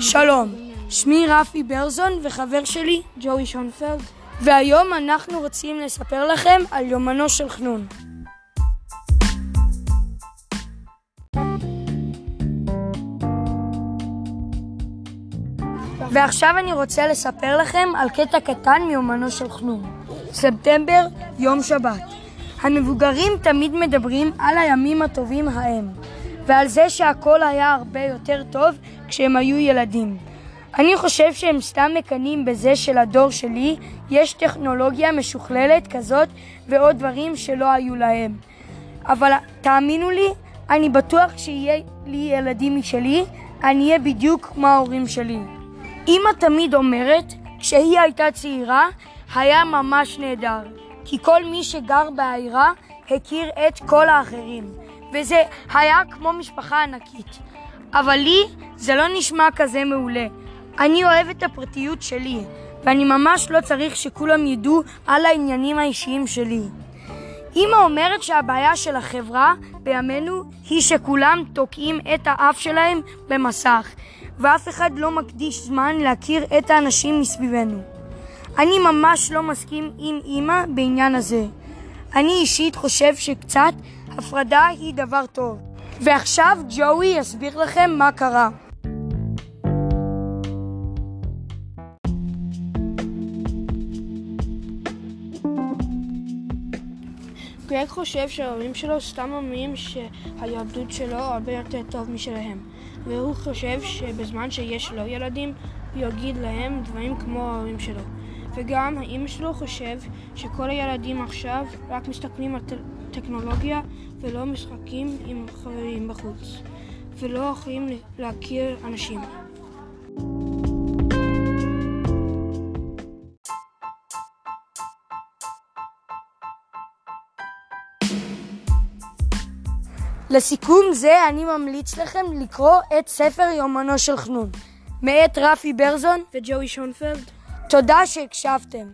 שלום, שמי רפי ברזון וחבר שלי ג'וי שונפלד. והיום אנחנו רוצים לספר לכם על יומנו של חנון. ועכשיו אני רוצה לספר לכם על קטע קטן מיומנו של חנון. ספטמבר, יום שבת. המבוגרים תמיד מדברים על הימים הטובים ההם, ועל זה שהכל היה הרבה יותר טוב כשהם היו ילדים. אני חושב שהם סתם מקנאים בזה שלדור שלי יש טכנולוגיה משוכללת כזאת ועוד דברים שלא היו להם. אבל תאמינו לי, אני בטוח כשיהיה לי ילדים משלי, אני אהיה בדיוק כמו ההורים שלי. אמא תמיד אומרת, כשהיא הייתה צעירה, היה ממש נהדר. כי כל מי שגר בעיירה הכיר את כל האחרים, וזה היה כמו משפחה ענקית. אבל לי זה לא נשמע כזה מעולה. אני אוהב את הפרטיות שלי, ואני ממש לא צריך שכולם ידעו על העניינים האישיים שלי. אמא אומרת שהבעיה של החברה בימינו היא שכולם תוקעים את האף שלהם במסך, ואף אחד לא מקדיש זמן להכיר את האנשים מסביבנו. אני ממש לא מסכים עם אמא בעניין הזה. אני אישית חושב שקצת הפרדה היא דבר טוב. ועכשיו ג'וי יסביר לכם מה קרה. גרג חושב שההורים שלו סתם אומרים שהילדות שלו הרבה יותר טוב משלהם והוא חושב שבזמן שיש לו ילדים הוא יגיד להם דברים כמו ההורים שלו וגם האמא שלו חושב שכל הילדים עכשיו רק מסתכלים על טכנולוגיה ולא משחקים עם חברים בחוץ ולא יכולים להכיר אנשים. לסיכום זה אני ממליץ לכם לקרוא את ספר יומנו של חנון, מאת רפי ברזון וג'וי שונפלד. תודה שהקשבתם.